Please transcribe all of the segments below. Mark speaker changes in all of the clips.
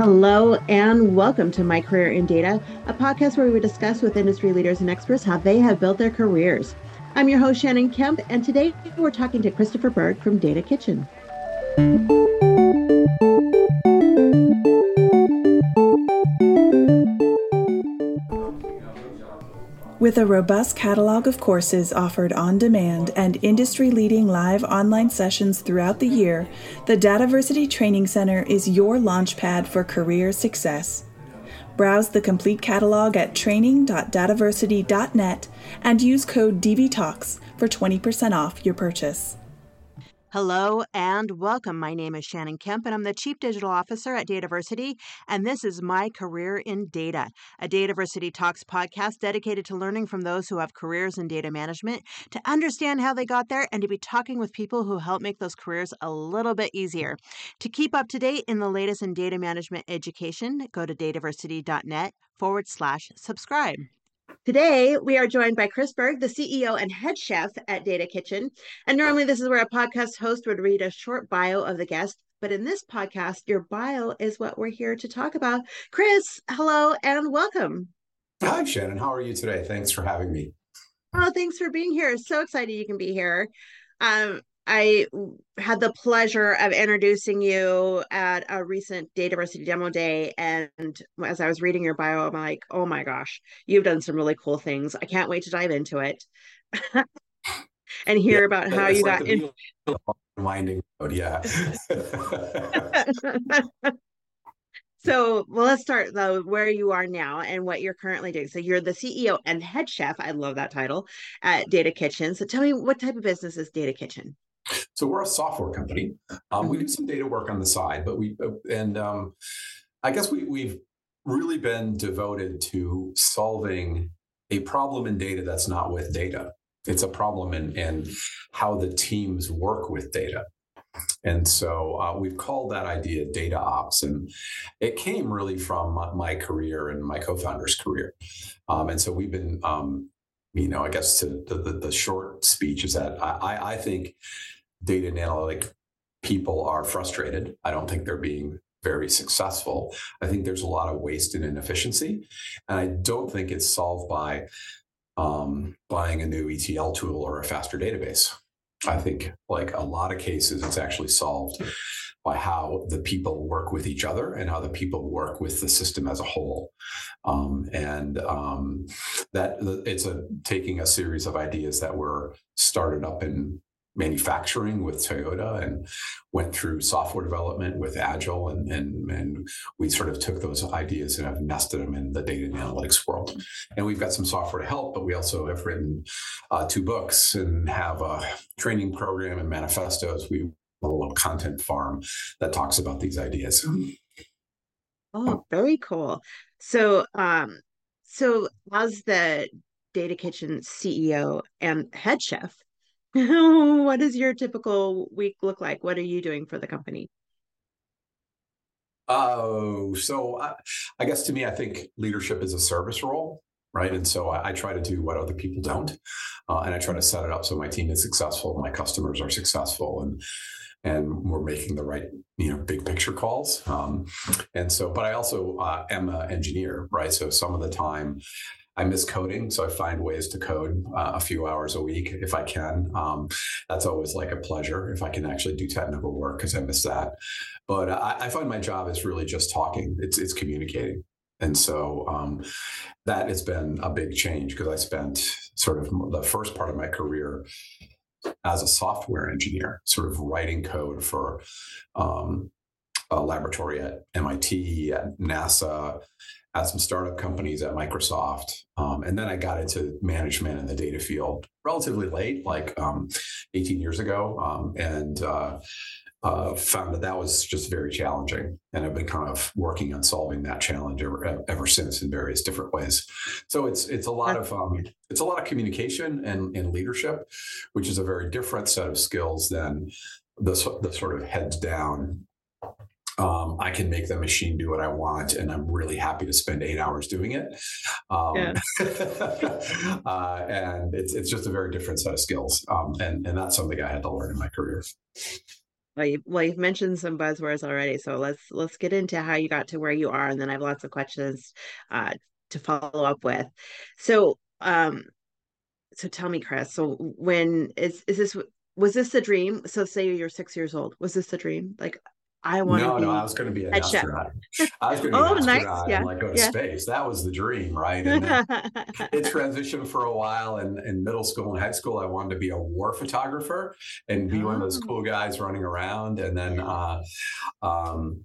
Speaker 1: Hello and welcome to My Career in Data, a podcast where we discuss with industry leaders and experts how they have built their careers. I'm your host, Shannon Kemp, and today we're talking to Christopher Bergh from Data Kitchen.
Speaker 2: With a robust catalog of courses offered on demand and industry leading live online sessions throughout the year, the Dataversity Training Center is your launchpad for career success. Browse the complete catalog at training.dataversity.net and use code DVTalks for 20% off your purchase.
Speaker 1: Hello and welcome. My name is Shannon Kemp, and I'm the Chief Digital Officer at Dataversity. And this is My Career in Data, a Dataversity Talks podcast dedicated to learning from those who have careers in data management, to understand how they got there, and to be talking with people who help make those careers a little bit easier. To keep up to date in the latest in data management education, go to dataversity.net forward slash subscribe. Today, we are joined by Chris Bergh, the CEO and head chef at Data Kitchen. And normally, this is where a podcast host would read a short bio of the guest. But in this podcast, your bio is what we're here to talk about. Chris, hello and welcome.
Speaker 3: Hi, Shannon. How are you today? Thanks for having me.
Speaker 1: Oh, thanks for being here. So excited you can be here. Um, I had the pleasure of introducing you at a recent Dataversity demo day. And as I was reading your bio, I'm like, oh my gosh, you've done some really cool things. I can't wait to dive into it and hear yeah, about how you like got in.
Speaker 3: Winding road, yeah.
Speaker 1: so, well, let's start though where you are now and what you're currently doing. So, you're the CEO and head chef. I love that title at Data Kitchen. So, tell me what type of business is Data Kitchen?
Speaker 3: So we're a software company. Um, we do mm-hmm. some data work on the side, but we uh, and um, I guess we, we've really been devoted to solving a problem in data that's not with data. It's a problem in, in how the teams work with data. And so uh, we've called that idea data ops. And it came really from my, career and my co founder's career. Um, and so we've been, um, you know, I guess the, the, the, short speech is that I, I think data and analytic people are frustrated. I don't think they're being very successful. I think there's a lot of waste and inefficiency. And I don't think it's solved by um, buying a new ETL tool or a faster database. I think, like a lot of cases, it's actually solved by how the people work with each other and how the people work with the system as a whole. Um, and um, that it's a taking a series of ideas that were started up in manufacturing with Toyota and went through software development with Agile. And, and, and we sort of took those ideas and have nested them in the data and analytics world. And we've got some software to help, but we also have written uh, two books and have a training program and manifestos. We have a little content farm that talks about these ideas.
Speaker 1: Oh, very cool. So, um, so as the Data Kitchen CEO and head chef, what does your typical week look like? What are you doing for the company?
Speaker 3: Oh, so I, I, guess to me, I think leadership is a service role, right? And so I, I try to do what other people don't, uh, and I try to set it up so my team is successful, my customers are successful, and and we're making the right you know big picture calls. Um, and so, but I also uh, am an engineer, right? So some of the time I miss coding, so I find ways to code uh, a few hours a week if I can. Um, that's always like a pleasure if I can actually do technical work because I miss that. But I, I, find my job is really just talking. It's it's communicating, and so um, that has been a big change because I spent sort of the first part of my career as a software engineer, sort of writing code for um, a laboratory at MIT, at NASA, at some startup companies at Microsoft. Um, and then I got into management in the data field relatively late, like um, 18 years ago, um, and uh, uh, found that that was just very challenging. And I've been kind of working on solving that challenge ever, ever since in various different ways. So it's it's a lot of um, it's a lot of communication and, and leadership, which is a very different set of skills than the, the sort of heads down um, I can make the machine do what I want, and I'm really happy to spend eight hours doing it. Um, yeah. uh, and it's it's just a very different set of skills, um, and and that's something I had to learn in my career.
Speaker 1: Well, you well you've mentioned some buzzwords already, so let's let's get into how you got to where you are, and then I have lots of questions uh, to follow up with. So, um, so tell me, Chris. So when is is this was this the dream? So say you're six years old. Was this the dream? Like I want
Speaker 3: no,
Speaker 1: to be.
Speaker 3: No, I was going to be an astronaut. I was going to be oh, an astronaut nice. yeah. and like go to yeah. space. That was the dream, right? And it transitioned for a while. And in middle school and high school, I wanted to be a war photographer and be oh. one of those oh. cool guys running around. And then, uh, um,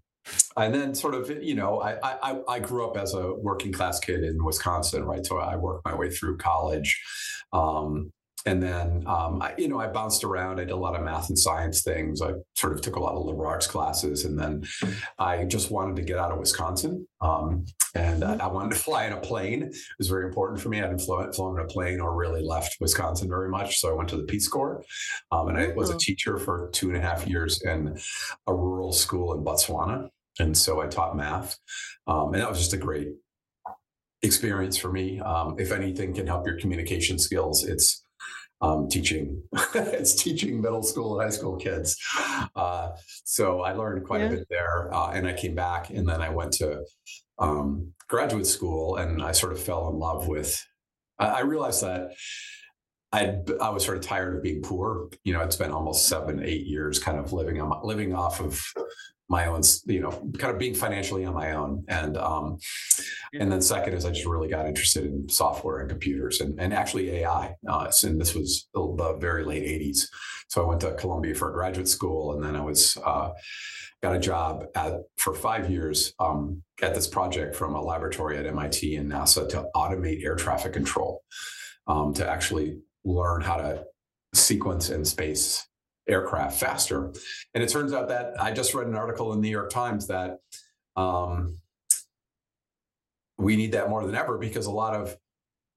Speaker 3: and then sort of you know I, I i grew up as a working class kid in wisconsin right so i worked my way through college um, and then um, I, you know I bounced around. I did a lot of math and science things. I sort of took a lot of liberal arts classes, and then I just wanted to get out of Wisconsin. Um, and uh, I wanted to fly in a plane. It was very important for me. I hadn't flown, flown in a plane or really left Wisconsin very much, so I went to the Peace Corps, um, and I was a teacher for two and a half years in a rural school in Botswana. And so I taught math, um, and that was just a great experience for me. Um, if anything can help your communication skills, it's um, teaching it's teaching middle school and high school kids uh, so i learned quite yeah. a bit there uh, and i came back and then i went to um, graduate school and i sort of fell in love with i, I realized that I I was sort of tired of being poor. You know, I'd spent almost seven, eight years kind of living on living off of my own, you know, kind of being financially on my own. And um, and then second is I just really got interested in software and computers and, and actually AI. Uh, and this was the, very late 80s. So I went to Columbia for graduate school and then I was uh, got a job at for five years um, at this project from a laboratory at MIT and NASA to automate air traffic control, um, to actually learn how to sequence in space aircraft faster. And it turns out that I just read an article in the New York Times that um, we need that more than ever because a lot of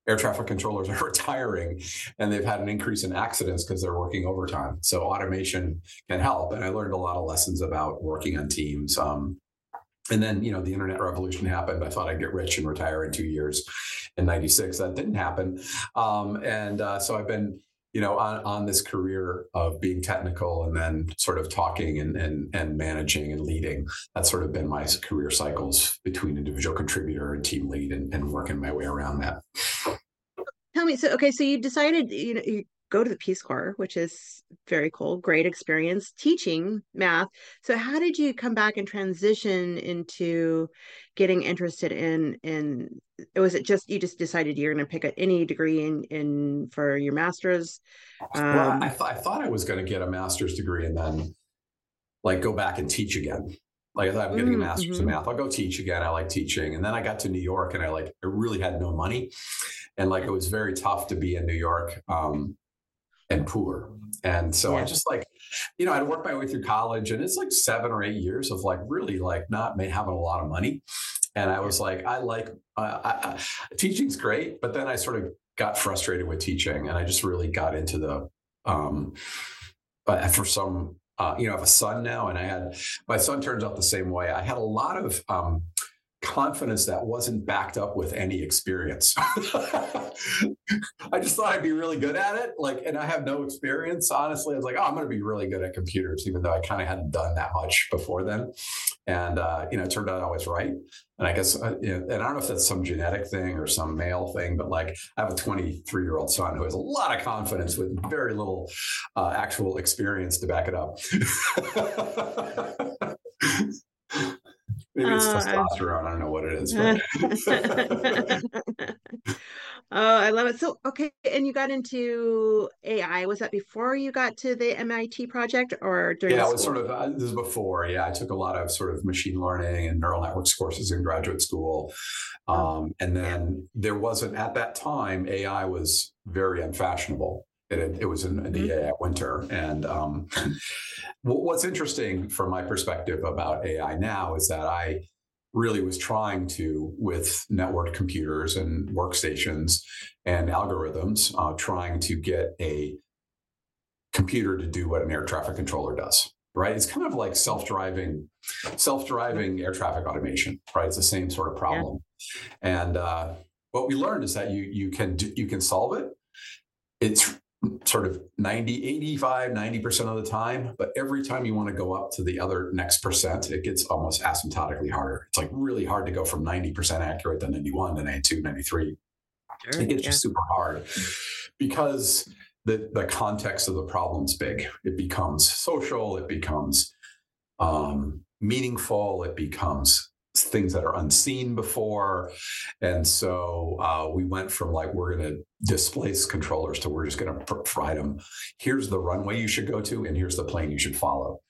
Speaker 3: air traffic controllers are retiring and they've had an increase in accidents because they're working overtime. So automation can help. And I learned a lot of lessons about working on teams. Um, and then, you know, the internet revolution happened. I thought I'd get rich and retire in two years in 96. That didn't happen. Um, and uh, so I've been you know, on, on this career of being technical and then sort of talking and, and, and managing and leading. That's sort of been my career cycles between individual contributor and team lead and, and working my way around that.
Speaker 1: Tell me, so, okay, so you decided, you know, go to the Peace Corps, which is very cool, great experience teaching math. So how did you come back and transition into getting interested in in was it just you just decided you're going to pick up any degree in in for your master's?
Speaker 3: Um, well, I, th- I thought I was going to get a master's degree and then like go back and teach again. Like I thought I'm getting a master's mm-hmm. in math. I'll go teach again. I like teaching. And then I got to New York and I like I really had no money. And like it was very tough to be in New York. Um, and poor. And so yeah. I just like, you know, I'd worked my way through college and it's like seven or eight years of like really like not having a lot of money. And I was like, I like uh, I, I, teaching's great, but then I sort of got frustrated with teaching and I just really got into the, um, but for some, uh, you know, I have a son now and I had, my son turns out the same way. I had a lot of, um, confidence that wasn't backed up with any experience. I just thought I'd be really good at it. Like, and I have no experience. Honestly, I was like, oh, I'm going to be really good at computers, even though I kind of hadn't done that much before then. And, uh, you know, it turned out I was right. And I guess, uh, you know, and I don't know if that's some genetic thing or some male thing, but like I have a 23 year old son who has a lot of confidence with very little uh, actual experience to back it up. Maybe it's uh, testosterone. I don't know what it is.
Speaker 1: oh, I love it. So, okay, and you got into AI. Was that before you got to the MIT project, or during?
Speaker 3: Yeah, it was sort of. Uh, this is before. Yeah, I took a lot of sort of machine learning and neural networks courses in graduate school, oh. um, and then there wasn't at that time AI was very unfashionable. It, it was in the mm-hmm. winter. And um, what's interesting from my perspective about AI now is that I really was trying to, with networked computers and workstations and algorithms, uh, trying to get a computer to do what an air traffic controller does. Right, it's kind of like self-driving, self-driving air traffic automation. Right, it's the same sort of problem. Yeah. And uh, what we learned is that you you can do, you can solve it. It's sort of 90 85 90% of the time but every time you want to go up to the other next percent it gets almost asymptotically harder. It's like really hard to go from 90% accurate to 91 to 92 93 sure, it gets yeah. just super hard because the the context of the problem's big. It becomes social it becomes um, meaningful it becomes things that are unseen before. And so uh, we went from like, we're going to displace controllers to we're just going to provide them. Here's the runway you should go to, and here's the plane you should follow.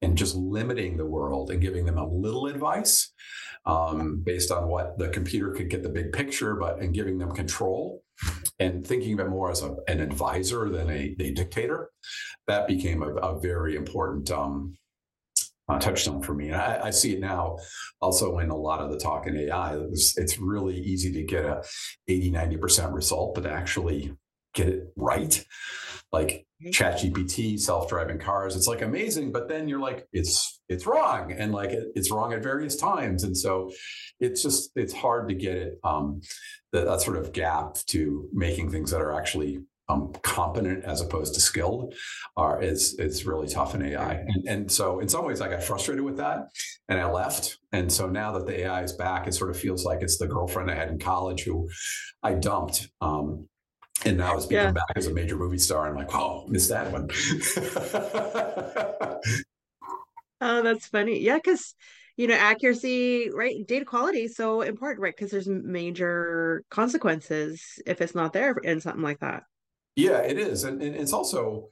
Speaker 3: And just limiting the world and giving them a little advice um, based on what the computer could get the big picture, but and giving them control and thinking of it more as a, an advisor than a, a dictator. That became a, a very important um, uh, touchstone for me. And I, I, see it now also in a lot of the talk in AI. It's, it's really easy to get a 80, 90% result, but to actually get it right. Like chat GPT, self-driving cars, it's like amazing, but then you're like, it's it's wrong. And like it, it's wrong at various times. And so it's just it's hard to get it um that, that sort of gap to making things that are actually um, competent as opposed to skilled are is is really tough in AI. And, and so in some ways I got frustrated with that and I left. And so now that the AI is back, it sort of feels like it's the girlfriend I had in college who I dumped. Um, and now it's become yeah. back as a major movie star. I'm like, oh, missed that one.
Speaker 1: oh, that's funny. Yeah, because you know accuracy right data quality is so important right because there's major consequences if it's not there in something like that
Speaker 3: yeah, it is. And, and it's also,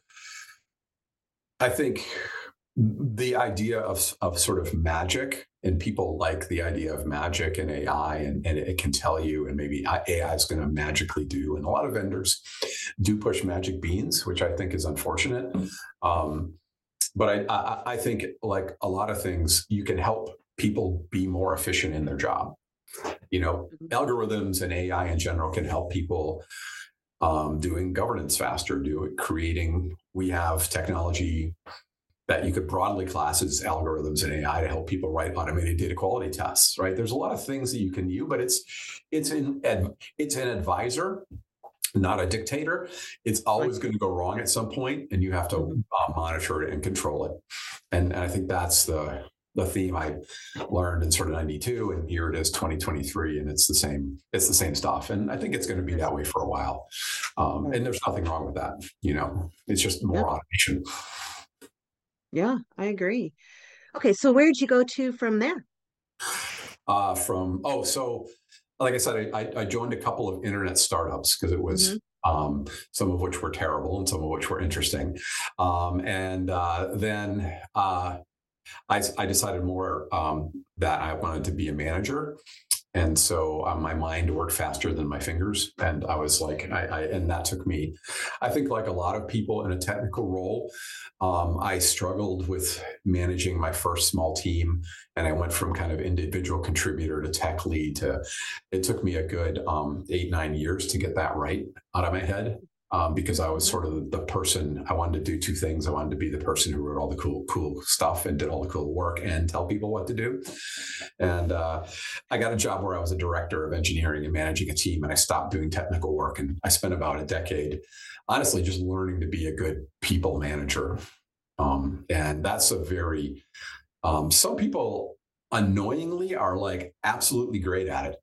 Speaker 3: I think, the idea of, of sort of magic and people like the idea of magic and AI and, and it can tell you and maybe AI is going to magically do. And a lot of vendors do push magic beans, which I think is unfortunate. Um, but I, I, I think like a lot of things, you can help people be more efficient in their job. You know, mm-hmm. algorithms and AI in general can help people um, doing governance faster, doing creating. We have technology that you could broadly class as algorithms and AI to help people write automated data quality tests. Right? There's a lot of things that you can do, but it's it's an it's an advisor not a dictator. It's always going to go wrong at some point, and you have to uh, monitor it and control it. And, and I think that's the the theme I learned in sort of 92 and here it is 2023 and it's the same it's the same stuff and I think it's going to be that way for a while um, and there's nothing wrong with that you know it's just more yeah. automation
Speaker 1: yeah I agree okay so where did you go to from there
Speaker 3: uh, from oh so like I said I, I joined a couple of internet startups because it was mm-hmm. Um, some of which were terrible and some of which were interesting. Um, and uh, then uh, I, I decided more um, that I wanted to be a manager. And so uh, my mind worked faster than my fingers. And I was like, I, I, and that took me, I think, like a lot of people in a technical role, um, I struggled with managing my first small team. And I went from kind of individual contributor to tech lead to, it took me a good um, eight, nine years to get that right out of my head um, because I was sort of the person I wanted to do two things. I wanted to be the person who wrote all the cool, cool stuff and did all the cool work and tell people what to do. And uh, I got a job where I was a director of engineering and managing a team, and I stopped doing technical work. And I spent about a decade, honestly, just learning to be a good people manager. Um, and that's a very, um, some people annoyingly are like absolutely great at it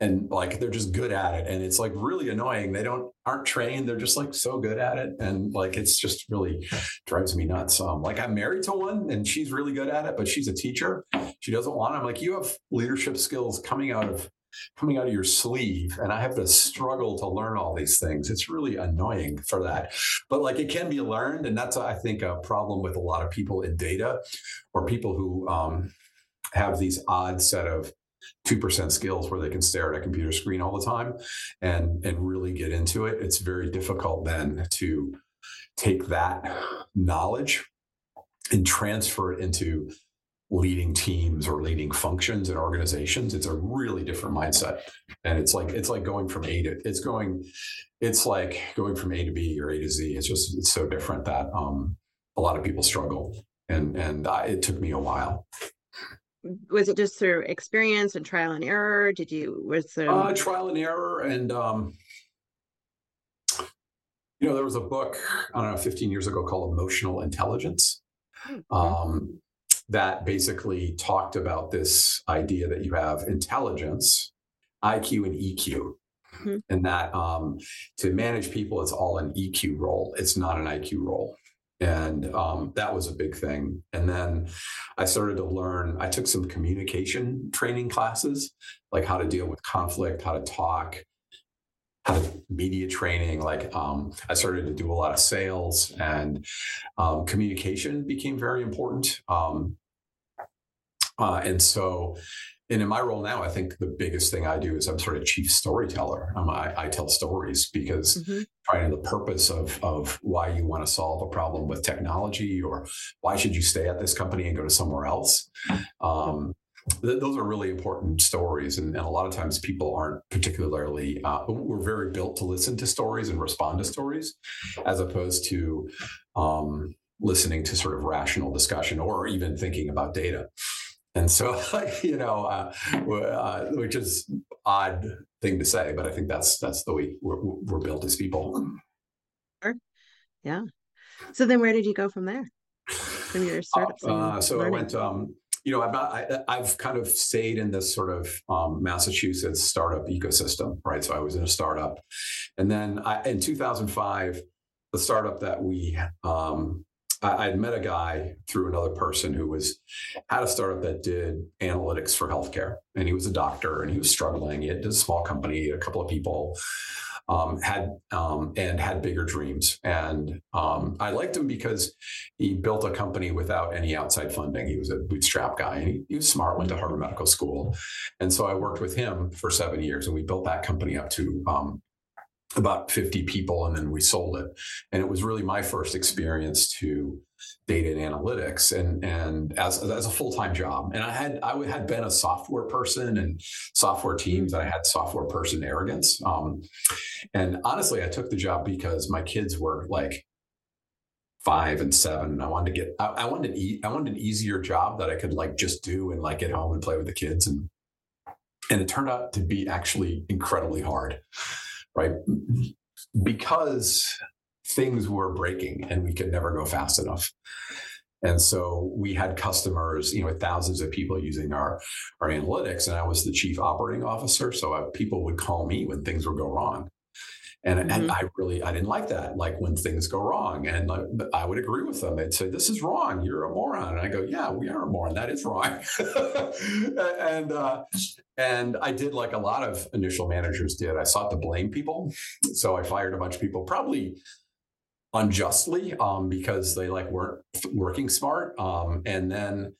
Speaker 3: and like they're just good at it and it's like really annoying. They don't aren't trained. They're just like so good at it and like it's just really drives me nuts. Um like i'm married to one and she's really good at it but she's a teacher. She doesn't want i'm like you have leadership skills coming out of coming out of your sleeve and i have to struggle to learn all these things. It's really annoying for that. But like it can be learned and that's i think a problem with a lot of people in data or people who um, have these odd set of 2% skills where they can stare at a computer screen all the time and and really get into it. It's very difficult then to take that knowledge and transfer it into leading teams or leading functions and organizations. It's a really different mindset. And it's like it's like going from a to it's going it's like going from a to b or a to z. It's just it's so different that um a lot of people struggle. And and I, it took me a while
Speaker 1: was it just through experience and trial and error? Did you was there
Speaker 3: uh, trial and error and um, You know, there was a book, I don't know, 15 years ago called Emotional Intelligence. Mm-hmm. Um, that basically talked about this idea that you have intelligence, IQ, and EQ. Mm-hmm. And that um, to manage people, it's all an EQ role. It's not an IQ role. And um, that was a big thing. And then I started to learn, I took some communication training classes, like how to deal with conflict, how to talk, how to media training. Like um, I started to do a lot of sales and um, communication became very important. Um, uh, and so and in my role now, I think the biggest thing I do is I'm sort of chief storyteller. I, I, tell stories because mm-hmm. trying the purpose of of why you want to solve a problem with technology or why should you stay at this company and go to somewhere else. Um, th- those are really important stories, and, and, a lot of times people aren't particularly. Uh, we're very built to listen to stories and respond to stories, as opposed to um, listening to sort of rational discussion or even thinking about data. And so, you know, uh, uh, which is odd thing to say, but I think that's that's the way we're, we're built as people.
Speaker 1: Sure. Yeah. So then, where did you go from there? From your startup.
Speaker 3: Uh, so learning? I went. Um, you know, I, have kind of stayed in this sort of um, Massachusetts startup ecosystem, right? So I was in a startup, and then I, in 2005, the startup that we um, I, would met a guy through another person who was had a startup that did analytics for healthcare, and he was a doctor and he was struggling. He had a small company, a couple of people. Um, had um, and had bigger dreams. And um, I liked him because he built a company without any outside funding. He was a bootstrap guy, and he, he, was smart. Went to Harvard Medical School, and so I worked with him for seven years, and we built that company up to um, about 50 people and then we sold it. And it was really my first experience to data and analytics and and as, as a full-time job. And i had i had been a software person and software teams and i had software person arrogance. Um, and honestly i took the job because my kids were like five and seven and i wanted to get i, I wanted an i wanted an easier job that i could like just do and like get home and play with the kids and and it turned out to be actually incredibly hard right? Because things were breaking and we could never go fast enough. And so we had customers, you know, thousands of people using our, our analytics, and I was the chief operating officer. So I, people would call me when things would go wrong. And, mm-hmm. and I really, I didn't like that. Like when things go wrong and I would agree with them. They'd say, this is wrong. You're a moron. And I go, yeah, we are a moron. That is wrong. and, uh, and I did like a lot of initial managers did. I sought to blame people. So I fired a bunch of people, probably unjustly um, because they like weren't working smart. Um, and then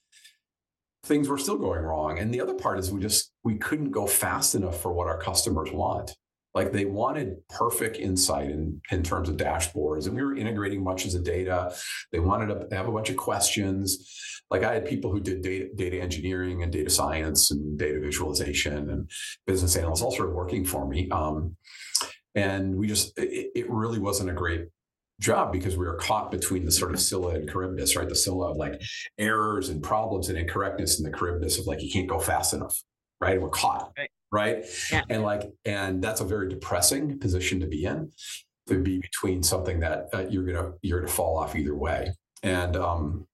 Speaker 3: things were still going wrong. And the other part is we just, we couldn't go fast enough for what our customers want. Like they wanted perfect insight in, in terms of dashboards, and we were integrating much of data. They wanted to have a bunch of questions. Like I had people who did data, data engineering and data science and data visualization and business analysts all sort of working for me. Um, and we just, it, it really wasn't a great job because we were caught between the sort of Scylla and Charybdis, right? The Scylla of like errors and problems and incorrectness, and the Charybdis of like you can't go fast enough, right? We're caught. Right right? Yeah. And like, and that's a very depressing position to be in, to be between something that uh, you're gonna you're gonna fall off either way. And um,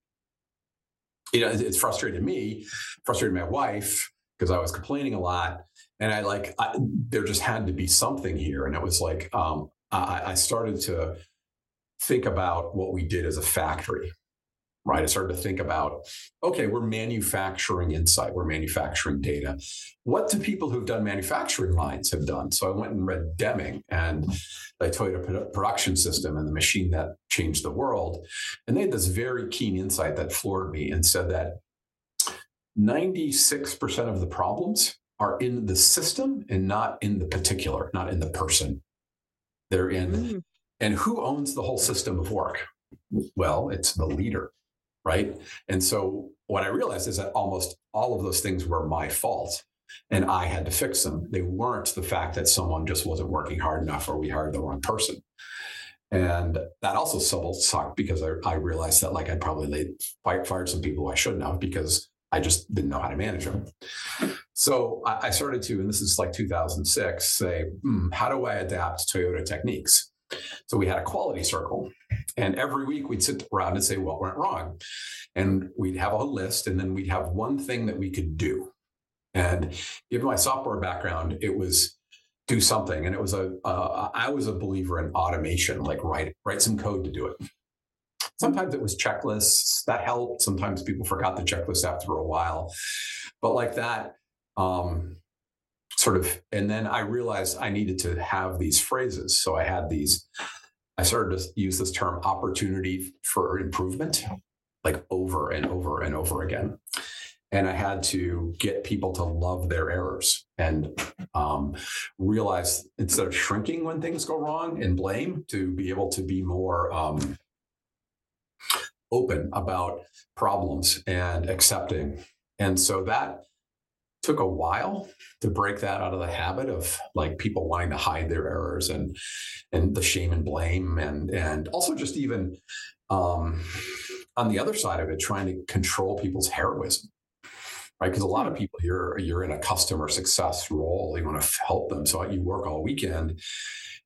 Speaker 3: you know, it's frustrated me, frustrated my wife because I was complaining a lot, and I like I, there just had to be something here, and it was like um, I, I started to think about what we did as a factory right? I started to think about, okay, we're manufacturing insight, we're manufacturing data. What do people who've done manufacturing lines have done? So I went and read Deming and the Toyota production system and the machine that changed the world. And they had this very keen insight that floored me and said that 96% of the problems are in the system and not in the particular, not in the person. They're in, mm. and who owns the whole system of work? Well, it's the leader right? And so what I realized is that almost all of those things were my fault and I had to fix them. They weren't the fact that someone just wasn't working hard enough or we hired the wrong person. And that also sucked because I, I realized that like I'd probably laid, fired some people I shouldn't have because I just didn't know how to manage them. So I, I started to, and this is like 2006, say, hmm, how do I adapt Toyota techniques? So we had a quality circle. And every week we'd sit around and say what went wrong. And we'd have a list, and then we'd have one thing that we could do. And given my software background, it was do something. And it was a I was a believer in automation, like write write some code to do it. Sometimes it was checklists that helped. Sometimes people forgot the checklist after a while. But like that, um, sort of, and then I realized I needed to have these phrases. So I had these, I started to use this term opportunity for improvement, like over and over and over again. And I had to get people to love their errors and um, realize instead of shrinking when things go wrong and blame, to be able to be more um, open about problems and accepting. And so that took a while to break that out of the habit of like people wanting to hide their errors and and the shame and blame and and also just even um, on the other side of it trying to control people's heroism right? Because a lot of hmm. people here you're in a customer success role you want to help them. So you work all weekend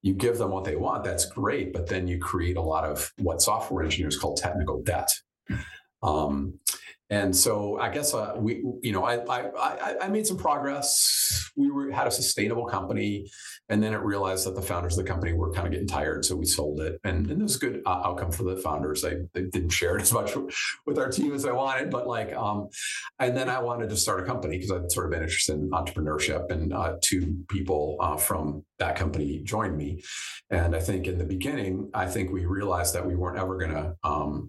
Speaker 3: you give them what they want that's great but then you create a lot of what software engineers call technical debt. Um, and so I guess uh, we, you know, I, I, I made some progress. We were had a sustainable company, and then it realized that the founders of the company were kind of getting tired, so we sold it, and, and it was a good uh, outcome for the founders. They, they didn't share it as much with our team as I wanted, but like, um, and then I wanted to start a company because I'd sort of been interested in entrepreneurship, and uh, two people uh, from that company joined me, and I think in the beginning, I think we realized that we weren't ever going to. Um,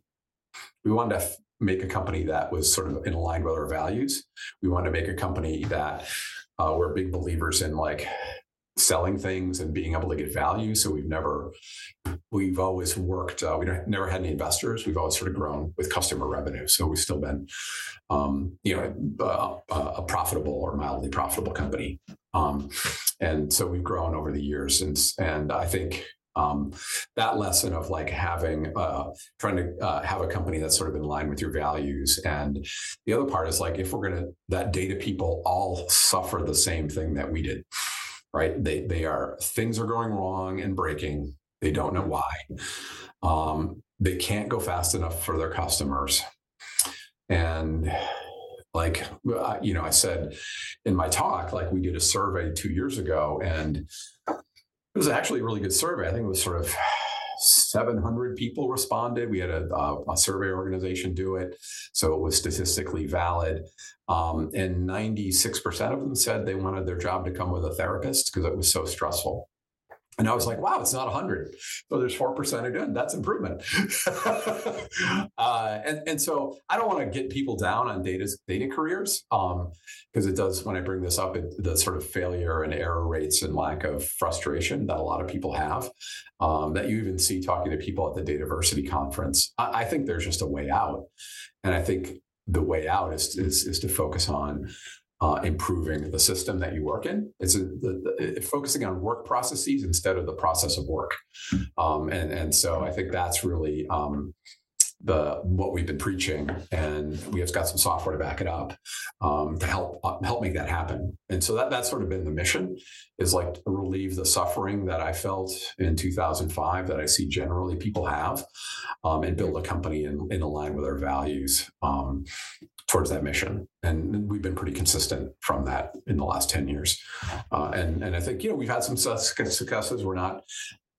Speaker 3: we wanted to make a company that was sort of in line with our values. We wanted to make a company that uh, we're big believers in like selling things and being able to get value. So we've never, we've always worked, uh, we never had any investors. We've always sort of grown with customer revenue. So we've still been, um, you know, uh, a profitable or mildly profitable company. Um, and so we've grown over the years. And, and I think um, that lesson of like having uh, trying to uh, have a company that's sort of in line with your values. And the other part is like if we're to that data people all suffer the same thing that we did right? They they are things are going wrong and breaking. They don't know why. Um, they can't go fast enough for their customers. And like uh, you know i said in my talk like we did a survey two years ago and it was actually a really good survey. I think it was sort of 700 people responded. We had a, a, a survey organization do it, so it was statistically valid. Um, and 96% of them said they wanted their job to come with a therapist because it was so stressful. And I was like, wow, it's not 100. So there's 4% again. That's improvement. uh, and, and so I don't want to get people down on data, data careers because um, it does, when I bring this up, it, the sort of failure and error rates and lack of frustration that a lot of people have um, that you even see talking to people at the Dataversity conference. I, I think there's just a way out. And I think the way out is, is, is to focus on uh, improving the system that you work in. It's a, the, the, focusing on work processes instead of the process of work. Um, and, and so I think that's really um, the what we've been preaching, and we have got some software to back it up um, to help uh, help make that happen. And so that that's sort of been the mission is like relieve the suffering that I felt in 2005 that I see generally people have, um, and build a company in, in line with our values. Towards that mission. And we've been pretty consistent from that in the last 10 years. Uh, and, and I think, you know, we've had some successes. We're not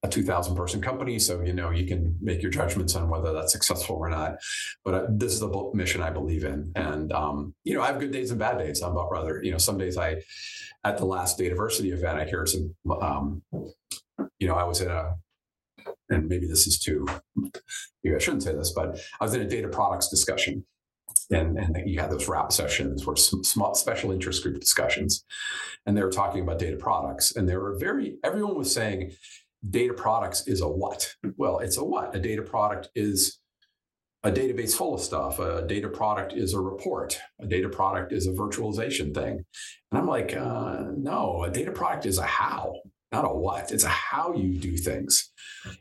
Speaker 3: a 2000 person company. So, you know, you can make your judgments on whether that's successful or not. But uh, this is the mission I believe in. And, um, you know, I have good days and bad days. I'm about rather, you know, some days I, at the last Dataversity event, I hear some, um, you know, I was in a, and maybe this is too, maybe I shouldn't say this, but I was in a data products discussion and, and you had those wrap sessions where some small special interest group discussions. And they were talking about data products and they were very everyone was saying data products is a what? Well it's a what? A data product is a database full of stuff. A data product is a report. A data product is a virtualization thing. And i'm like uh, no a data product is a how not a what. It's a how you do things.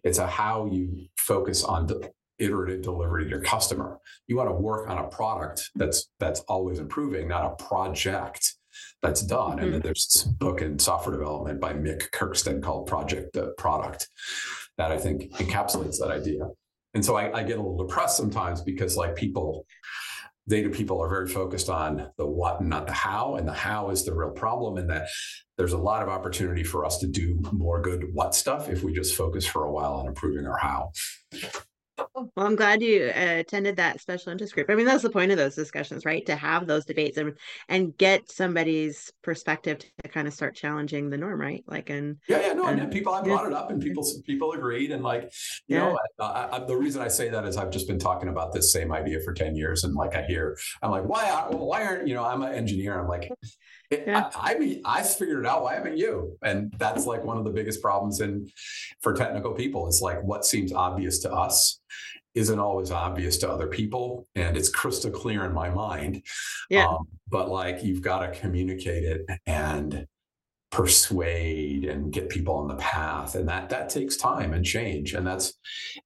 Speaker 3: It's a how you focus on iterative delivery to your customer. You want to work on a product that's that's always improving, not a project that's done. Mm-hmm. And then there's this book in software development by Mik Kersten called Project to Product. that I think encapsulates that idea. And so I, I get a little depressed sometimes because like people, data people are very focused on the what and not the how, and the how is the real problem, and that there's a lot of opportunity for us to do more good what stuff if we just focus for a while on improving our how.
Speaker 1: Well, I'm glad you uh, attended that special interest group. I mean, that's the point of those discussions, right? To have those debates and and get somebody's perspective to kind of start challenging the norm, right? Like, and
Speaker 3: yeah, yeah, no, and, and people I brought yeah. it up, and people people agreed, and like, you yeah. know, I, I, the reason I say that is I've just been talking about this same idea for ten years, and like I hear, I'm like, why, why aren't you know? I'm an engineer. I'm like, yeah. I, I, mean, I figured it out. Why haven't you? And that's like one of the biggest problems in for technical people. It's like what seems obvious to us isn't always obvious to other people, and it's crystal clear in my mind. Yeah. Um, but like you've got to communicate it and persuade and get people on the path and that that takes time and change and that's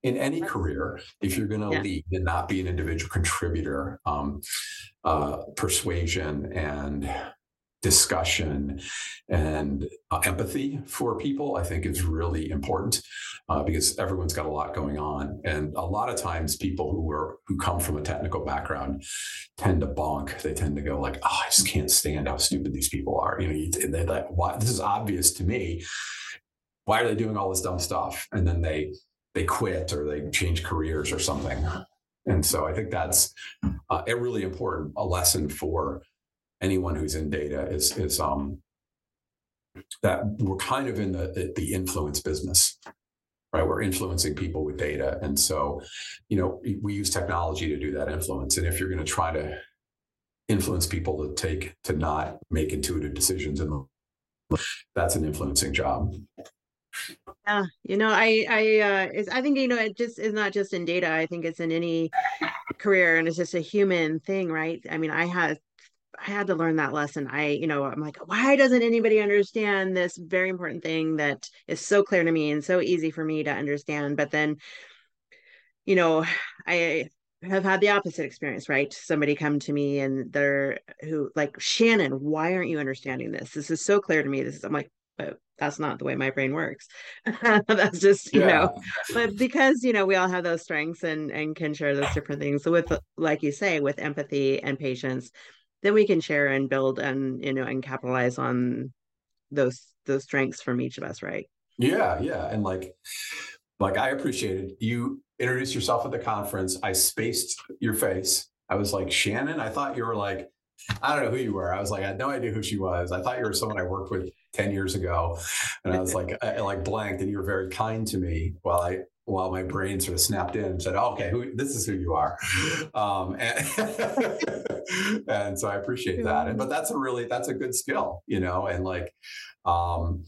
Speaker 3: in any career if you're going to yeah. lead and not be an individual contributor um, uh, persuasion and discussion and uh, empathy for people, I think is really important uh, because everyone's got a lot going on, and a lot of times people who are who come from a technical background tend to bonk. They tend to go like, "Oh, I just can't stand how stupid these people are." You know, they're like, "Why? This is obvious to me. Why are they doing all this dumb stuff?" And then they they quit or they change careers or something. And so I think that's uh, a really important a lesson for anyone who's in data is is um, that we're kind of in the the influence business right? We're influencing people with data. And so you know we use technology to do that influence. And if you're going to try to influence people to take to not make intuitive decisions and that's an influencing job.
Speaker 1: Yeah you know i i uh i think you know it just is not just in data. I think it's in any career and it's just a human thing right? I mean i had I had to learn that lesson. I, you know, I'm like, why doesn't anybody understand this very important thing that is so clear to me and so easy for me to understand? But then, you know, I have had the opposite experience, right? Somebody come to me and they're who like Shannon, why aren't you understanding this? This is so clear to me. This is I'm like, but that's not the way my brain works. that's just, you yeah. know, but because, you know, we all have those strengths and and can share those different things. So with like you say, with empathy and patience, then we can share and build and you know and capitalize on those those strengths from each of us right?
Speaker 3: Yeah yeah and like like i appreciated you introduced yourself at the conference. I spaced your face. I was like shannon i thought you were like I don't know who you were. I was like, I had no idea who she was. I thought you were someone I worked with 10 years ago. And I was like, I, like blanked and you were very kind to me while I while my brain sort of snapped in and said, oh, "Okay, who, this is who you are," um, and, and, so I appreciate that. And, but that's a really that's a good skill, you know. And like, um,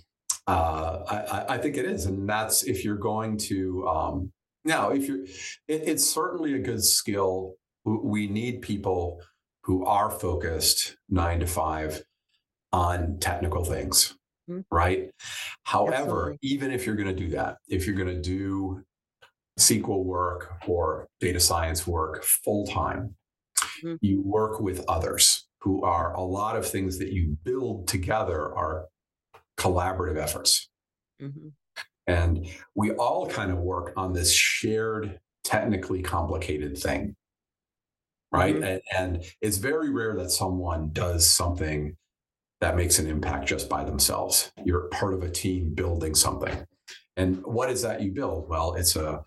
Speaker 3: uh, I, I, think it is, and that's if you're going to um, now if you're, it, it's certainly a good skill. We need people who are focused nine to five on technical things mm-hmm. right? However, Absolutely. even if you're going to do that, if you're going to do SQL work or data science work full time, mm-hmm. you work with others who are a lot of things that you build together are collaborative efforts. Mm-hmm. And we all kind of work on this shared, technically complicated thing. Right. Mm-hmm. And, and it's very rare that someone does something that makes an impact just by themselves. You're part of a team building something. And what is that you build? Well, it's a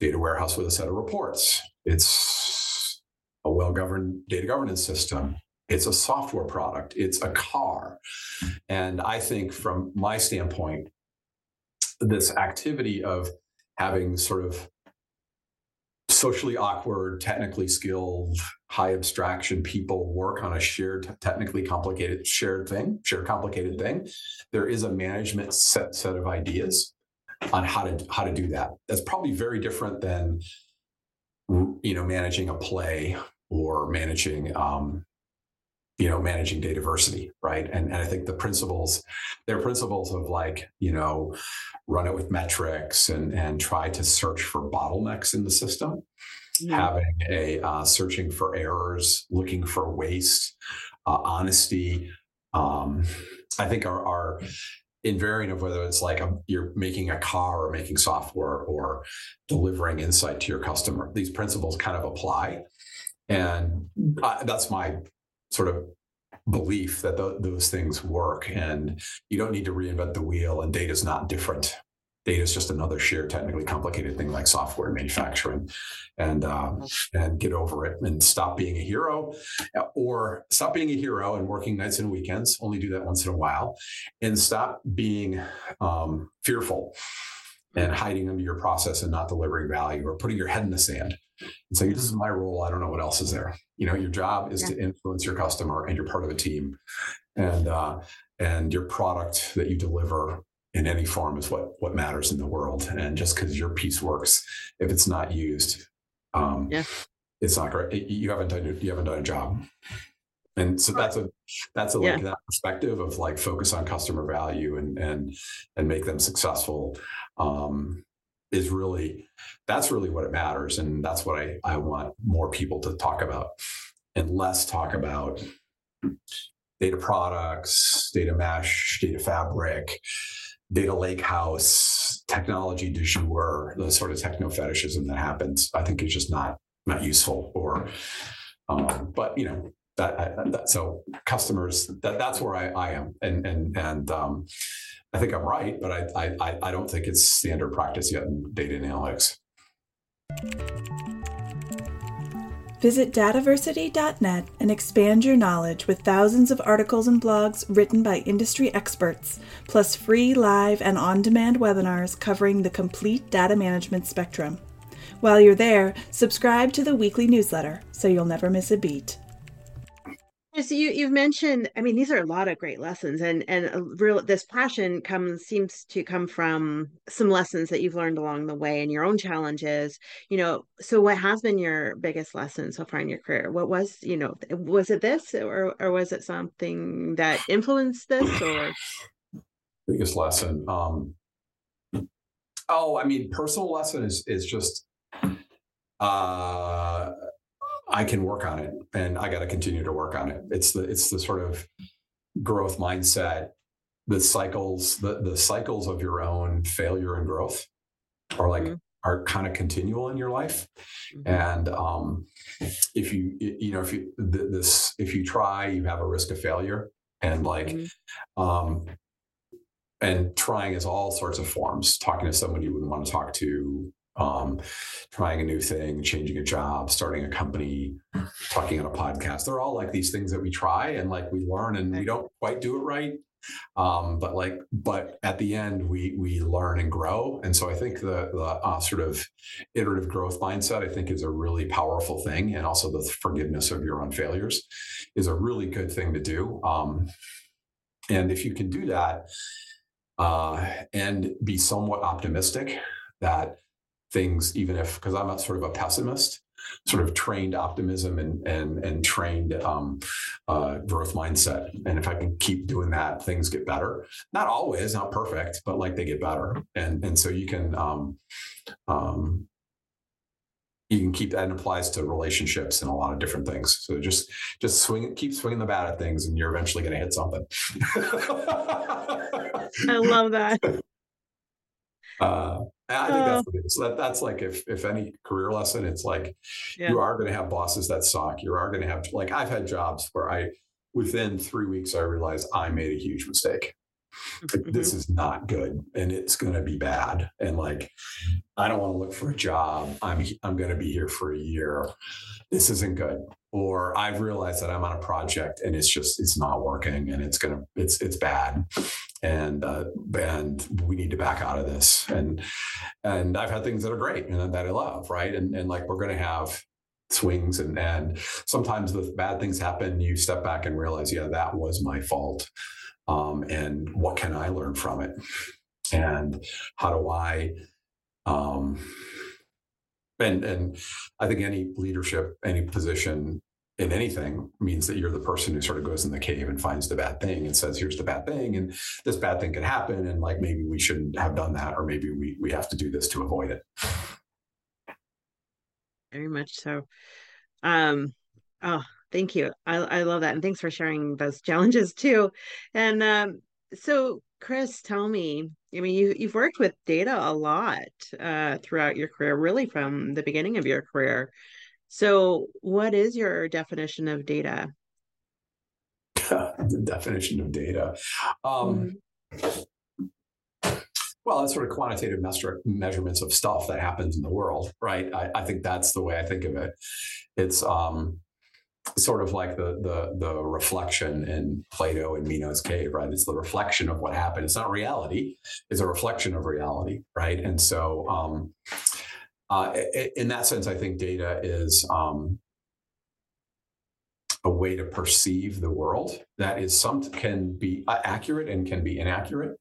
Speaker 3: data warehouse with a set of reports. It's a well governed data governance system. It's a software product. It's a car. And I think, from my standpoint, this activity of having sort of socially awkward, technically skilled, high abstraction people work on a shared, technically complicated, shared thing, shared complicated thing. There is a management set set of ideas on how to how to do that. That's probably very different than you know managing a play or managing um, you know managing Dataversity right and, and i think the principles there are principles of like you know run it with metrics and and try to search for bottlenecks in the system having a uh, searching for errors looking for waste uh, honesty um, i think are, are invariant of whether it's like a, you're making a car or making software or delivering insight to your customer. These principles kind of apply, and uh, that's my sort of belief that th- those things work. And you don't need to reinvent the wheel. And data is not different. Data is just another shared, technically complicated thing like software manufacturing, and um, and get over it and stop being a hero, or stop being a hero and working nights and weekends. Only do that once in a while, and stop being um, fearful and hiding under your process and not delivering value or putting your head in the sand and say, "This is my role. I don't know what else is there." You know, your job is yeah. to influence your customer, and you're part of a team, and uh, and your product that you deliver in any form is what what matters in the world. And just because your piece works, if it's not used, um, yeah. it's not great. You haven't done you haven't done a job. And so that's a that's a like yeah. that perspective of like focus on customer value and and and make them successful um, is really that's really what it matters, and that's what I I want more people to talk about and less talk about data products, data mesh, data fabric, data lake house, technology du jour, the sort of techno fetishism that happens, I think is just not not useful. Or, um, but you know that, that, so customers that that's where I, I am, and and and um, I think I'm right, but I I I don't think it's standard practice yet in data analytics.
Speaker 2: Visit dataversity.net and expand your knowledge with thousands of articles and blogs written by industry experts, plus free live and on demand webinars covering the complete data management spectrum. While you're there, subscribe to the weekly newsletter so you'll never miss a beat.
Speaker 1: So you you've mentioned, I mean, these are a lot of great lessons, and and real this passion comes seems to come from some lessons that you've learned along the way and your own challenges. You know, so what has been your biggest lesson so far in your career? What was you know was it this or or was it something that influenced this or
Speaker 3: biggest lesson? Um, oh, I mean, personal lesson is is just. Uh, I can work on it and I got to continue to work on it. It's the it's the sort of growth mindset, the cycles, the the cycles of your own failure and growth are like mm-hmm. are kind of continual in your life. Mm-hmm. And um, if you you know if you this if you try, you have a risk of failure. And like mm-hmm. um, and trying is all sorts of forms talking to someone you wouldn't want to talk to um, trying a new thing, changing a job, starting a company, talking on a podcast. They're all like these things that we try and like we learn and we don't quite do it right. Um, but like, but at the end, we we learn and grow. And so I think the the uh, sort of iterative growth mindset, I think, is a really powerful thing, and also the forgiveness of your own failures is a really good thing to do. Um, and if you can do that uh, and be somewhat optimistic that things, even if because I'm a sort of a pessimist, sort of trained optimism and and and trained um, uh, growth mindset. And if I can keep doing that, things get better. Not always, not perfect, but like they get better. And and so you can um, um, you can keep that and applies to relationships and a lot of different things. So just just swing, keep swinging the bat at things, and you're eventually going to hit something.
Speaker 1: I love that.
Speaker 3: Uh, I think that's uh, So that, that's like if if any career lesson, it's like yeah. you are going to have bosses that suck. You are going to have like I've had jobs where I within three weeks I realized I made a huge mistake. Mm-hmm. This is not good, and it's going to be bad. And like I don't want to look for a job. I'm I'm going to be here for a year. This isn't good. Or I've realized that I'm on a project and it's just it's not working and it's gonna it's it's bad and uh, and we need to back out of this. And and I've had things that are great and that I love, right? And and like we're to have swings and and sometimes the bad things happen. You step back and realize, yeah, that was my fault. Um, and what can I learn from it? And how do I um, and and I think any leadership, any position in anything means that you're the person who sort of goes in the cave and finds the bad thing and says, here's the bad thing. And this bad thing could happen. And like, maybe we shouldn't have done that, or maybe we, we have to do this to avoid it.
Speaker 1: Very much so. Um, oh, thank you. I, I love that. And thanks for sharing those challenges too. And, um, so Chris, tell me. I mean, you you've worked with data a lot uh, throughout your career, really from the beginning of your career. So, what is your definition of data?
Speaker 3: the definition of data. Um, mm-hmm. Well, it's sort of quantitative measure, measurements of stuff that happens in the world, right? I, I think that's the way I think of it. It's um, sort of like the the the reflection in Plato and Mino's cave, right? It's the reflection of what happened. It's not reality; it's a reflection of reality, right? And so, um, uh, in that sense, I think data is um, a way to perceive the world that is some can be uh, accurate and can be inaccurate.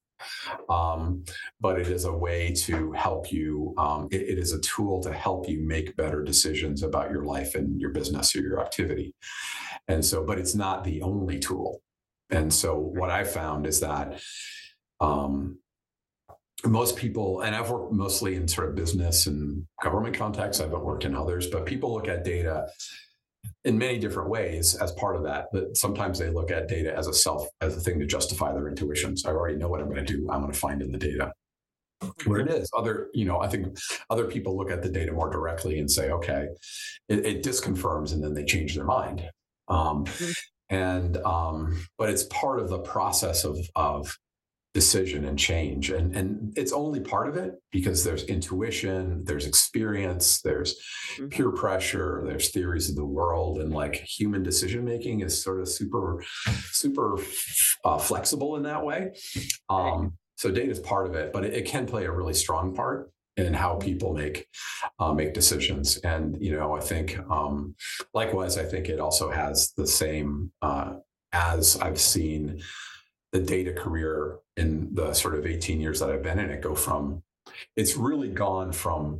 Speaker 3: Um, but it is a way to help you. Um, it, it is a tool to help you make better decisions about your life and your business or your activity. And so, but it's not the only tool. And so, what I found is that um, most people, and I've worked mostly in sort of business and government contexts. I haven't worked in others, but people look at data in many different ways as part of that. But sometimes they look at data as a self, as a thing to justify their intuitions. I already know what I'm going to do. I'm going to find in the data. Where it is, other, you know, I think other people look at the data more directly and say, okay, it, it disconfirms, and then they change their mind. Um, mm-hmm. And um, but it's part of the process of of decision and change. And and it's only part of it because there's intuition there's experience there's mm-hmm. peer pressure there's theories of the world. And like human decision making is sort of super super uh, flexible in that way. Um, so data is part of it but it, it, can play a really strong part in how people make uh, make decisions. And you know i think um, likewise i think it also has the same uh, as i've seen the data career in the sort of 18 years that I've been in it go from it's really gone from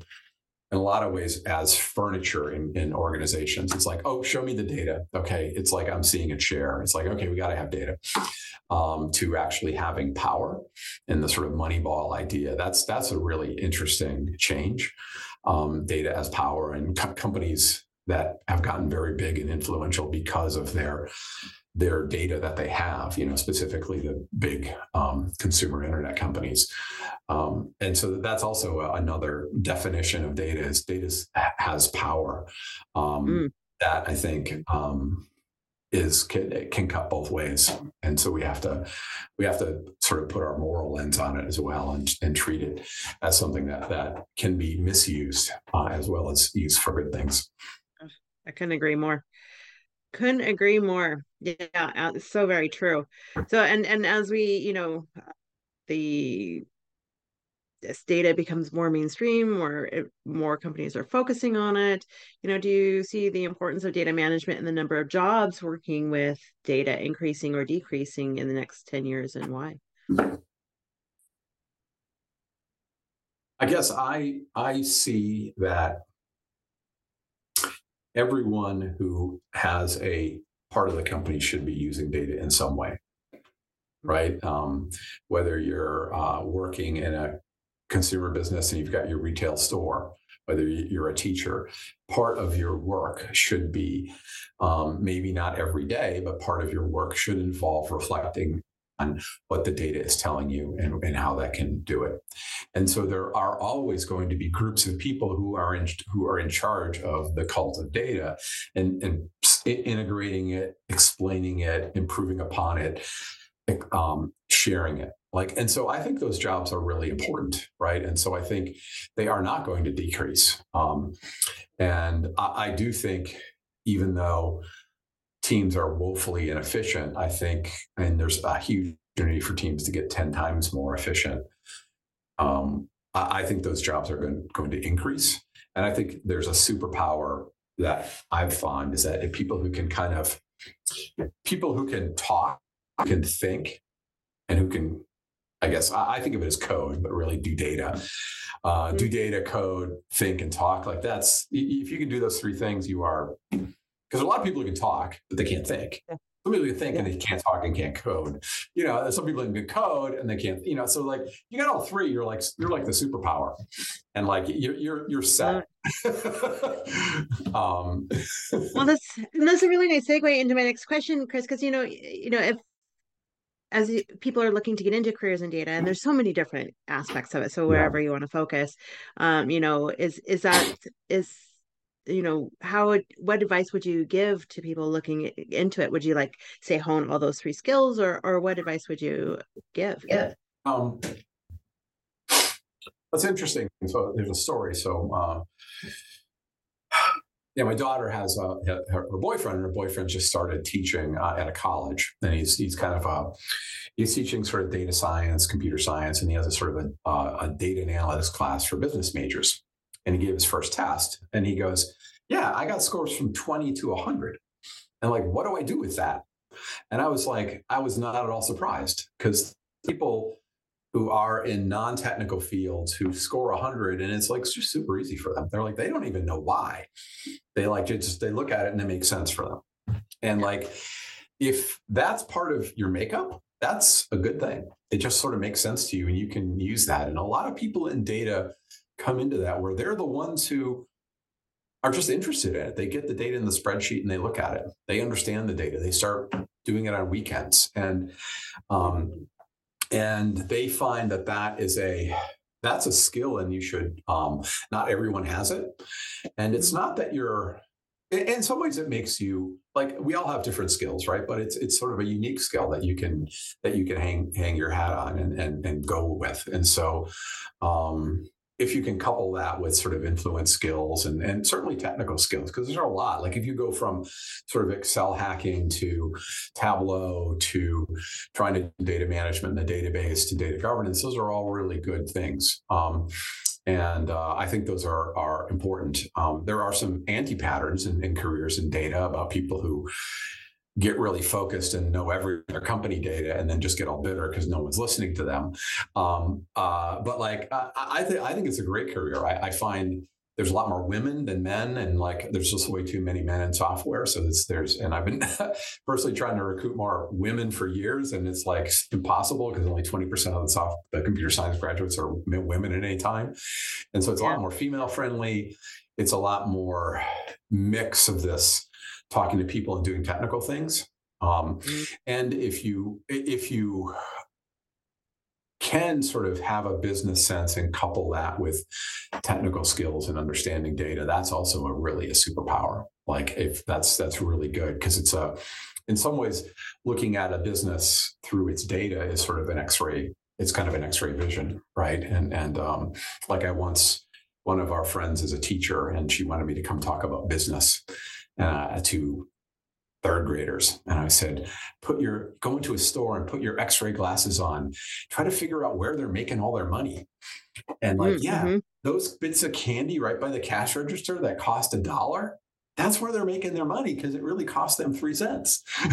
Speaker 3: in a lot of ways as furniture in, in organizations. It's like, oh, show me the data. Okay. It's like I'm seeing a chair. It's like, okay, we got to have data. Um, to actually having power and the sort of money ball idea. That's that's a really interesting change. Um, data as power and co- companies that have gotten very big and influential because of their their data that they have, you know, specifically the big um, consumer internet companies. Um, and so that's also another definition of data is data has power um, mm. that I think um, is can, can cut both ways. And so we have to we have to sort of put our moral lens on it as well and, and treat it as something that that can be misused uh, as well as used for good things.
Speaker 1: I couldn't agree more. Couldn't agree more. Yeah, uh, it's so very true. So, and and as we, you know, the this data becomes more mainstream, or it, more companies are focusing on it. You know, do you see the importance of data management and the number of jobs working with data increasing or decreasing in the next ten years, and why?
Speaker 3: I guess I I see that everyone who has a part of the company should be using data in some way, right? Um, whether you're uh, working in a consumer business and you've got your retail store, whether you're a teacher, part of your work should be um, maybe not every day, but part of your work should involve reflecting on what the data is telling you and, and how that can do it. And so there are always going to be groups of people who are in who are in charge of the cult of data and, and integrating it, explaining it, improving upon it, um, sharing it. Like, and so I think those jobs are really important, right? And so I think they are not going to decrease. Um, and I, I do think, even though teams are woefully inefficient, I think, and there's a huge opportunity for teams to get 10 times more efficient. Um, I, I, think those jobs are going, going to increase. And I think there's a superpower that I've found is that if people who can kind of, people who can talk, can think, and who can, I guess, I, I think of it as code, but really do data. Uh, do mm-hmm. data, code, think, and talk. Like that's, if you can do those three things, you are because a lot of people can talk, but they can't think. Some people can think yeah. and they can't talk and can't code. You know, some people can code and they can't. You know, so like you got all three. You're like you're like the superpower, and like you're you're you're set.
Speaker 1: um. well, that's that's a really nice segue into my next question, Chris. Because you know, you know, if as people are looking to get into careers in data and there's so many different aspects of it so wherever yeah. you want to focus um you know is is that is you know how would, what advice would you give to people looking into it? Would you like say hone all those three skills or or what advice would you give?
Speaker 3: Yeah. Um that's interesting. So there's a story so uh yeah, my daughter has a, her, her boyfriend, and her boyfriend just started teaching uh, at a college, and he's he's kind of a he's teaching sort of data science, computer science, and he has a sort of a, uh, a data analytics class for business majors. And he gave his first test, and he goes, "Yeah, I got scores from twenty to hundred." And like, what do I do with that? And I was like, I was not at all surprised because people who are in non-technical fields who score 100 and it's like it's just super easy for them. They're like they don't even know why. They like just they look at it and it makes sense for them. And like if that's part of your makeup that's a good thing. It just sort of makes sense to you and you can use that. And a lot of people in data come into that where they're the ones who are just interested in it. They get the data in the spreadsheet and they look at it. They understand the data. They start doing it on weekends. And um, and they find that that is a that's a skill and you should um, not everyone has it. And it's not that you're in some ways it makes you like we all have different skills right? But it's it's sort of a unique skill that you can that you can hang hang your hat on and and, and go with. And so um if you can couple that with sort of influence skills and, and certainly technical skills, because there's a lot. Like if you go from sort of Excel hacking to Tableau to trying to do data management in the database to data governance, those are all really good things. Um, and uh, I think those are are important. Um, there are some anti patterns in, in careers in data about people who get really focused and know every their company data and then just get all bitter because no one's listening to them. Um, uh, but like I, I think I think it's a great career. I, I, find there's a lot more women than men, and like there's just way too many men in software. So it's there's and I've been personally trying to recruit more women for years, and it's like impossible because only 20% of the soft the computer science graduates are women at any time, and so it's a lot more female friendly. It's a lot more mix of this talking to people and doing technical things. Um, mm-hmm. And if you if you can sort of have a business sense and couple that with technical skills and understanding data, that's also a really a superpower. Like if that's that's really good because it's a in some ways looking at a business through its data is sort of an X-ray. It's kind of an X-ray vision, right? And and um, like I once one of our friends is a teacher and she wanted me to come talk about business uh, to third graders and i said put your go into a store and put your x-ray glasses on try to figure out where they're making all their money and like mm, mm-hmm. yeah those bits of candy right by the cash register that cost a dollar that's where they're making their money because it really cost them three cents.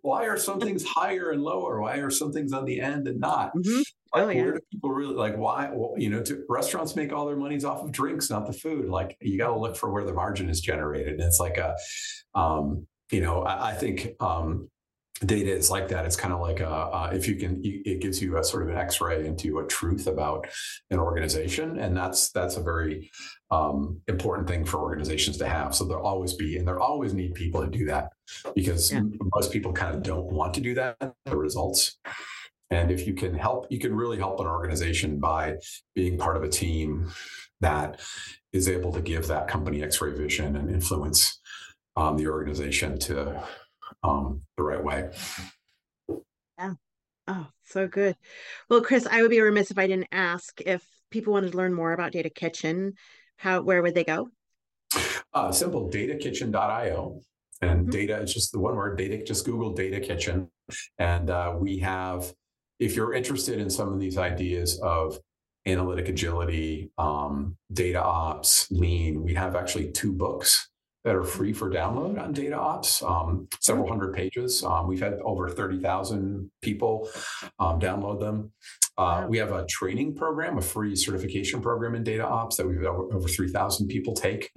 Speaker 3: Why are some things higher and lower? Why are some things on the end and not? Mm-hmm. Oh, yeah. Where do people really like why? Well, you know, to, restaurants make all their monies off of drinks, not the food. Like you got to look for where the margin is generated. And it's like a, um, you know, I, I think um, data is like that. It's kind of like a, uh, if you can, it gives you a sort of an X-ray into a truth about an organization, and that's that's a very um, important thing for organizations to have. So there'll always be, and there always need people to do that because yeah. most people kind of don't want to do that. The results. And if you can help, you can really help an organization by being part of a team that is able to give that company X-ray vision and influence um, the organization to um, the right way.
Speaker 1: Yeah. Oh, so good. Well, Chris, I would be remiss if I didn't ask if people wanted to learn more about DataKitchen, how where would they go?
Speaker 3: Uh, simple datakitchen.io. And mm-hmm. data, it's just the one word, data, just Google DataKitchen. And uh, we have, if you're interested in some of these ideas of analytic agility, um, data ops, lean, we have actually two books that are free for download on Data Ops, um, several hundred pages. Um, we've had over 30,000 people um, download them. Uh, we have a training program, a free certification program in Data Ops that we've had over, over 3,000 people take.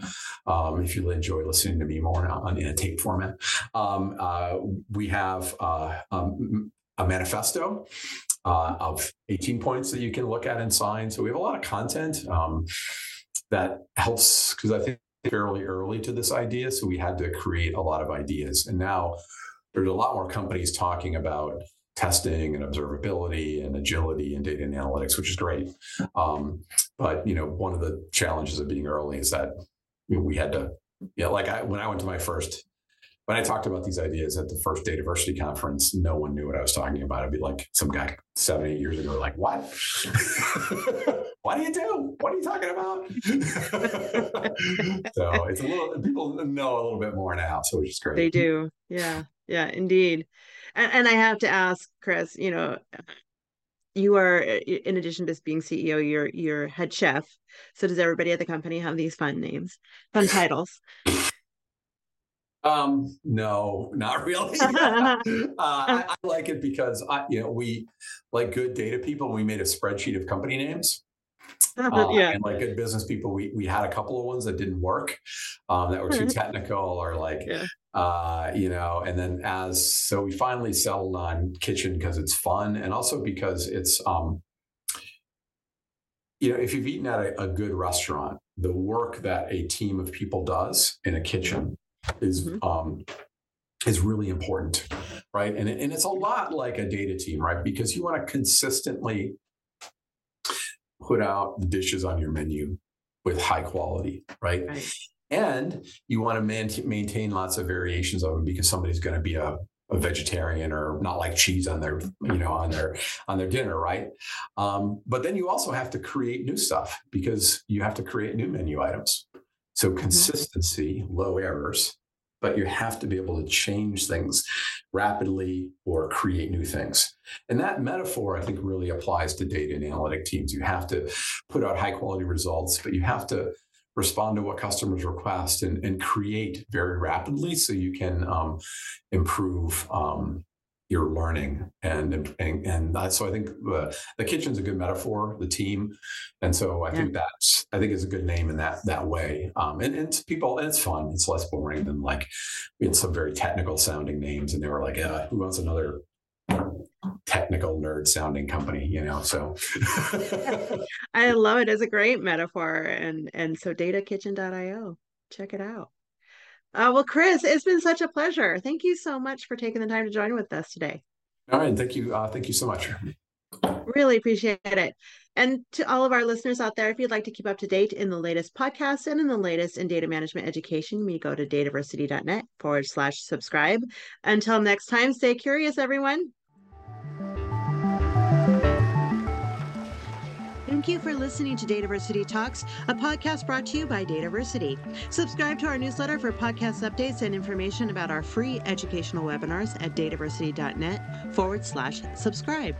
Speaker 3: Um, if you enjoy listening to me more on, in a tape format, um, uh, we have uh, um, a manifesto. Uh, of 18 points that you can look at and sign. So we have a lot of content that helps because I think fairly early to this idea. So we had to create a lot of ideas. And now there's a lot more companies talking about testing and observability and agility and data and analytics, which is great. Um, but you know, one of the challenges of being early is that you know, we had to, yeah, you know, like I, when I went to my first when I talked about these ideas at the first Dataversity conference, no one knew what I was talking about. I'd be like some guy seven, eight years ago, like, what? what do you do? What are you talking about? so it's a little, people know a little bit more now. So which is great.
Speaker 1: They do. Yeah. Yeah, indeed. And, and I have to ask, Chris, you know, you are in addition to being ceo you're you're head chef so does everybody at the company have these fun names fun titles
Speaker 3: um, no, not really. uh, I, I, like it because I, you know, we like good data people. We made a spreadsheet of company names. Uh, yeah. And like good business people, we we had a couple of ones that didn't work, um, that were too technical or like, yeah. uh, you know. And then as so, we finally settled on kitchen because it's fun, and also because it's, um, you know, if you've eaten at a, a good restaurant, the work that a team of people does in a kitchen is mm-hmm. um, is really important, right? And and it's a lot like a data team, right? Because you want to consistently put out the dishes on your menu with high quality, right? right. And you want to man- maintain lots of variations of them because somebody's going to be a, a vegetarian or not like cheese on their you know on their on their dinner right um, but then you also have to create new stuff because you have to create new menu items so mm-hmm. consistency, mm-hmm. low errors, but you have to be able to change things rapidly or create new things. And that metaphor, I think, really applies to data and analytic teams. You have to put out high quality results, but you have to respond to what customers request and, and create very rapidly so you can um, improve um, your learning. And and, and so I think the, the kitchen's a good metaphor, the team, and so I yeah. think that's I think it's a good name in that that way. Um, and, and it's people and it's fun. It's less boring than like we had some very technical sounding names, and they were like, uh, who wants another technical nerd sounding company? You know so.
Speaker 1: I love it. As a great metaphor. And and so datakitchen.io check it out uh, well, Chris, it's been such a pleasure. Thank you so much for taking the time to join with us today.
Speaker 3: All right. Thank you. Uh, thank you so much.
Speaker 1: Really appreciate it. And to all of our listeners out there, if you'd like to keep up to date in the latest podcasts and in the latest in data management education, we go to dataversity.net forward slash subscribe. Until next time, stay curious, everyone. Thank you for listening to Dataversity Talks, a podcast brought to you by Dataversity. Subscribe to our newsletter for podcast updates and information about our free educational webinars at dataversity.net forward slash subscribe.